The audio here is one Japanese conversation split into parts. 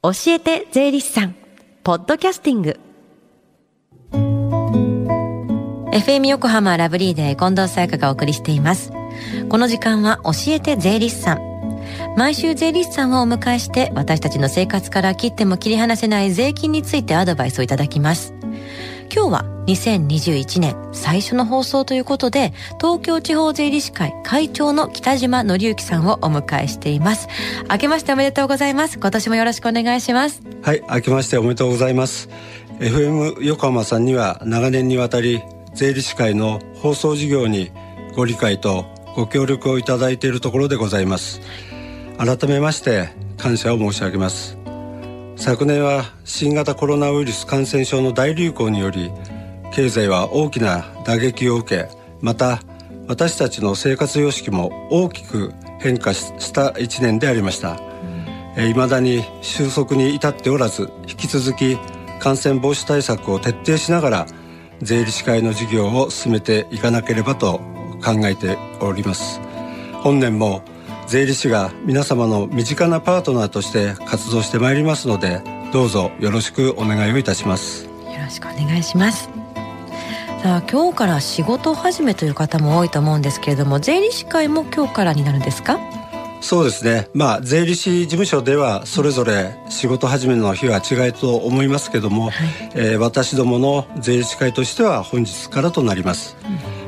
教えて税理士さん。ポッドキャスティング。FM 横浜ラブリーで近藤沙耶香がお送りしています。この時間は教えて税理士さん。毎週税理士さんをお迎えして私たちの生活から切っても切り離せない税金についてアドバイスをいただきます。今日は2021年最初の放送ということで東京地方税理士会会長の北島紀之さんをお迎えしています。明けましておめでとうございます。今年もよろしくお願いします。はい明けましておめでとうございます。FM 横浜さんには長年にわたり税理士会の放送事業にご理解とご協力をいただいているところでございます。改めまして感謝を申し上げます。昨年は新型コロナウイルス感染症の大流行により経済は大きな打撃を受けまた私たちの生活様式も大きく変化した一年でありました。いま、うん、だに収束に至っておらず引き続き感染防止対策を徹底しながら税理士会の事業を進めていかなければと考えております。本年も税理士が皆様の身近なパートナーとして活動してまいりますのでどうぞよろしくお願いをいたします。よろしくお願いします。さあ今日から仕事始めという方も多いと思うんですけれども税理士会も今日からになるんですか？そうですね。まあ税理士事務所ではそれぞれ仕事始めの日は違いと思いますけども、はい、えー、私どもの税理士会としては本日からとなります、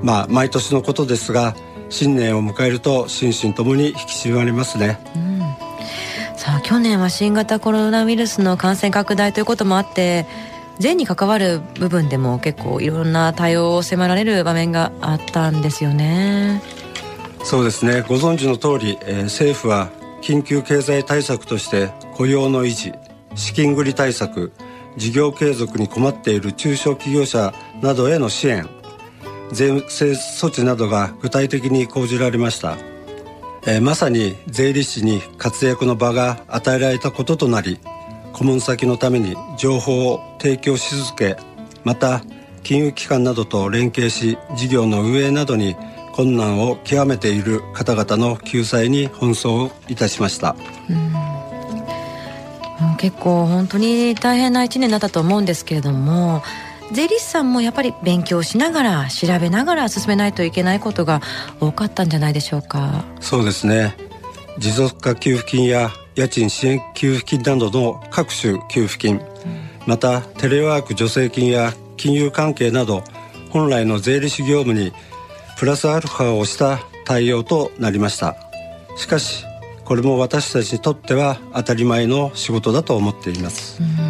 うん、まあ毎年のことですが新年を迎えると心身ともに引き締まりますね、うん、さあ去年は新型コロナウイルスの感染拡大ということもあって税に関わる部分でも結構いろんな対応を迫られる場面があったんですよね。そうですね。ご存知の通り、えー、政府は緊急経済対策として雇用の維持資金繰り対策事業継続に困っている中小企業者などへの支援税制措置などが具体的に講じられました、えー、まさに税理士に活躍の場が与えられたこととなり顧問先のために情報を提供し続けまた金融機関などと連携し事業の運営などに困難を極めている方々の救済に奔走いたしました。結構本当に大変な一年だったと思うんですけれども税理士さんもやっぱり勉強しながら調べながら進めないといけないことが多かったんじゃないでしょうか。そうですね。持続化給付金や家賃支援給付金などの各種給付金、うん、またテレワーク助成金や金融関係など本来の税理士業務にプラスアルファをした対応となりました。しかしこれも私たちにとっては当たり前の仕事だと思っています、うん。まあ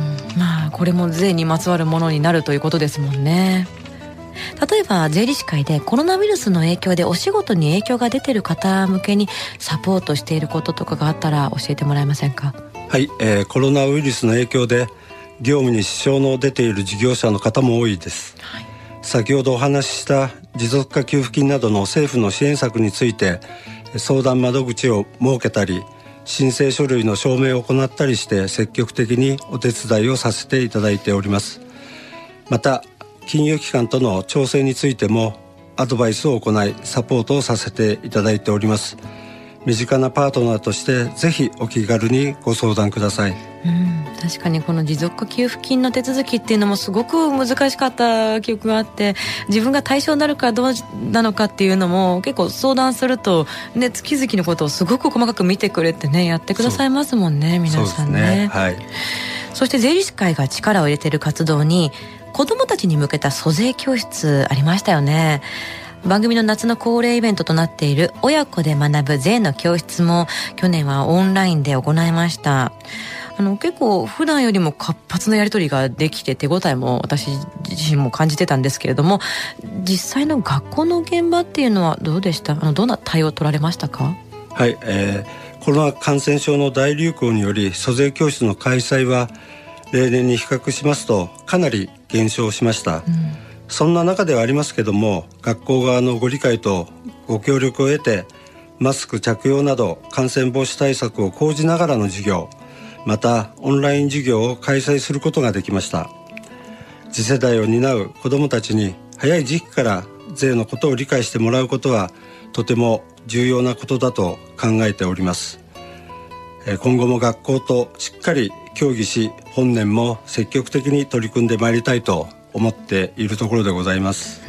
これも税にまつわるものになるということですもんね。例えば税理士会でコロナウイルスの影響でお仕事に影響が出てる方向けにサポートしていることとかがあったら教えてもらえませんか？はい、えー、コロナウイルスの影響で業務に支障の出ている事業者の方も多いです、はい、先ほどお話しした持続化給付金などの政府の支援策について相談窓口を設けたり申請書類の証明を行ったりして積極的にお手伝いをさせていただいております。また金融機関との調整についてもアドバイスを行いサポートをさせていただいております。身近なパートナーとしてぜひお気軽にご相談ください、うん、確かにこの持続化給付金の手続きっていうのもすごく難しかった記憶があって自分が対象になるかどうなのかっていうのも結構相談すると、ね、月々のことをすごく細かく見てくれてねやってくださいますもんね皆さんね。ねはい、そして税理士会が力を入れている活動に子どもたちに向けた租税教室ありましたよね。番組の夏の恒例イベントとなっている親子で学ぶ税の教室も去年はオンラインで行いましたあの結構普段よりも活発なやり取りができて手応えも私自身も感じてたんですけれども実際の学校の現場っていうのはどうでした？あのどんな対応を取られましたか？はい、えー、コロナ感染症の大流行により租税教室の開催は例年に比較しますとかなり減少しました、うん。そんな中ではありますけども学校側のご理解とご協力を得てマスク着用など感染防止対策を講じながらの授業またオンライン授業を開催することができました。次世代を担う子どもたちに早い時期から税のことを理解してもらうことはとても重要なことだと考えております。今後も学校としっかり協議し本年も積極的に取り組んでまいりたいと思っているところでございます、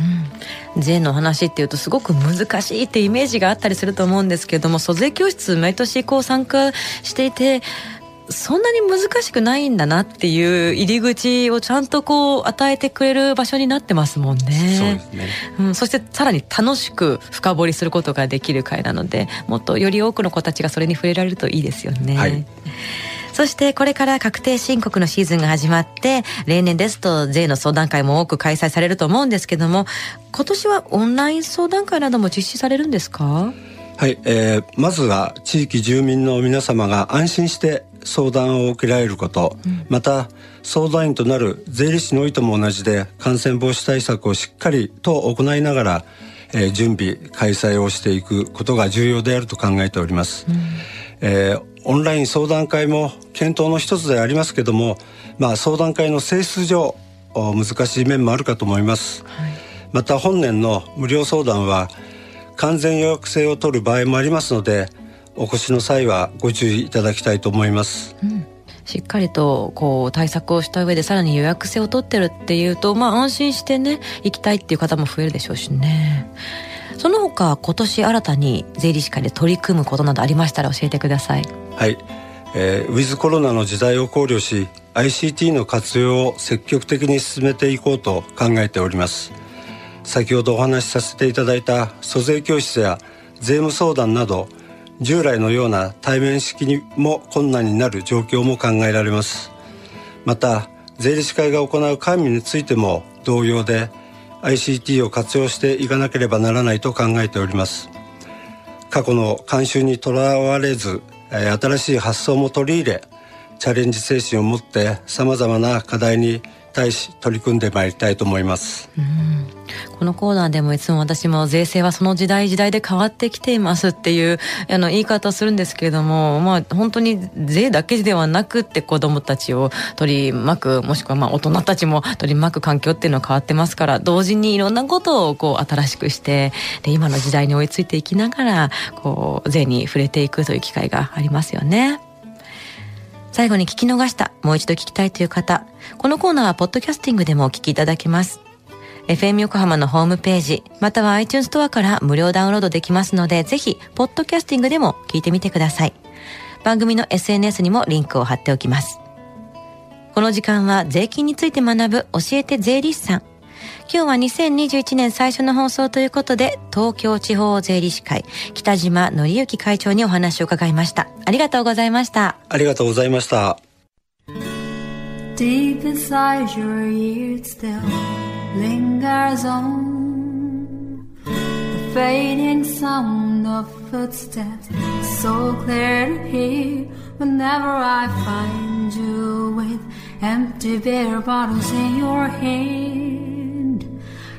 うん、税の話っていうとすごく難しいってイメージがあったりすると思うんですけども租税教室毎年こう参加していてそんなに難しくないんだなっていう入り口をちゃんとこう与えてくれる場所になってますもんね。そうですね。うん、そしてさらに楽しく深掘りすることができる会なので、もっとより多くの子たちがそれに触れられるといいですよね。はい。そしてこれから確定申告のシーズンが始まって例年ですと税の相談会も多く開催されると思うんですけども今年はオンライン相談会なども実施されるんですか？はい、えー、まずは地域住民の皆様が安心して相談を受けられること、うん、また相談員となる税理士の意図も同じで感染防止対策をしっかりと行いながら、えー、準備開催をしていくことが重要であると考えております、うん、えー、オンライン相談会も検討の一つでありますけども、まあ、相談会の性質上難しい面もあるかと思います、はい、また本年の無料相談は完全予約制を取る場合もありますのでお越しの際はご注意いただきたいと思います。うんしっかりとこう対策をした上でさらに予約制を取ってるっていうと、まあ安心してね、行きたいっていう方も増えるでしょうしね。その他今年新たに税理士会で取り組むことなどありましたら教えてください。はい。えー、ウィズコロナの時代を考慮し ICT の活用を積極的に進めていこうと考えております先ほどお話しさせていただいた租税教室や税務相談など従来のような対面式にも困難になる状況も考えられます。また税理士会が行う管理についても同様で ICT を活用していかなければならないと考えております。過去の慣習にとらわれず新しい発想も取り入れチャレンジ精神を持ってさまざまな課題に対し取り組んでまいりたいと思います。このコーナーでもいつも私も税制はその時代時代で変わってきていますっていうあの言い方をするんですけれども、まあ本当に税だけではなくって子供たちを取り巻く、もしくはまあ大人たちも取り巻く環境っていうのは変わってますから、同時にいろんなことをこう新しくして、で今の時代に追いついていきながら、こう税に触れていくという機会がありますよね。最後に聞き逃した、もう一度聞きたいという方、このコーナーはポッドキャスティングでもお聞きいただけます。FM 横浜のホームページ、または iTunes ストアから無料ダウンロードできますので、ぜひ、ポッドキャスティングでも聞いてみてください。番組の SNS にもリンクを貼っておきます。この時間は税金について学ぶ教えて税理士さん。今日は2021年最初の放送ということで、東京地方税理士会、北島則之会長にお話を伺いました。ありがとうございました。ありがとうございました。Deep inside your ears still lingers on the fading sound of footsteps, so clear to hear whenever I find you with empty beer bottles in your hand.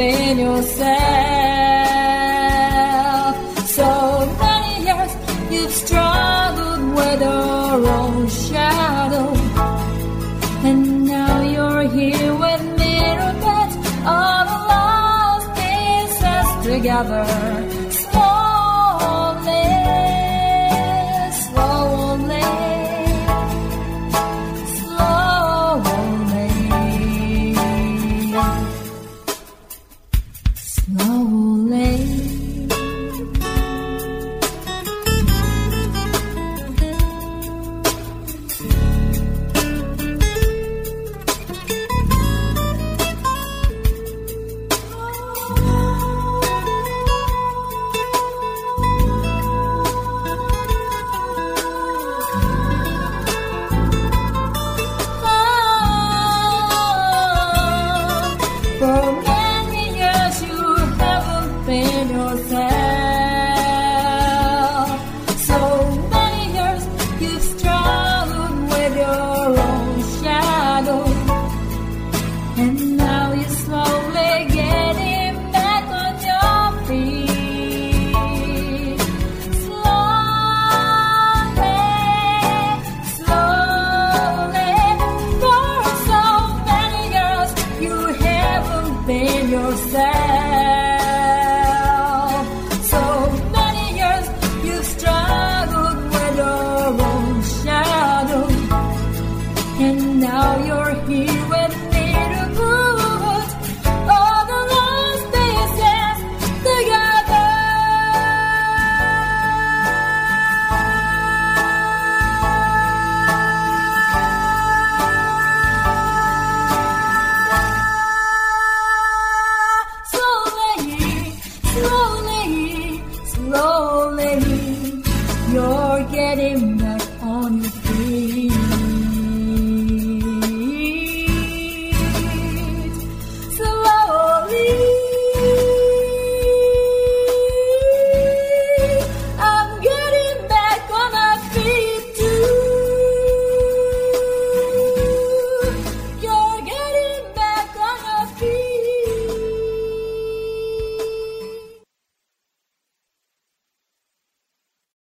Within yourself. So many years you've struggled with your own shadow, and now you're here with mirror bits all the lost pieces together. within yourself.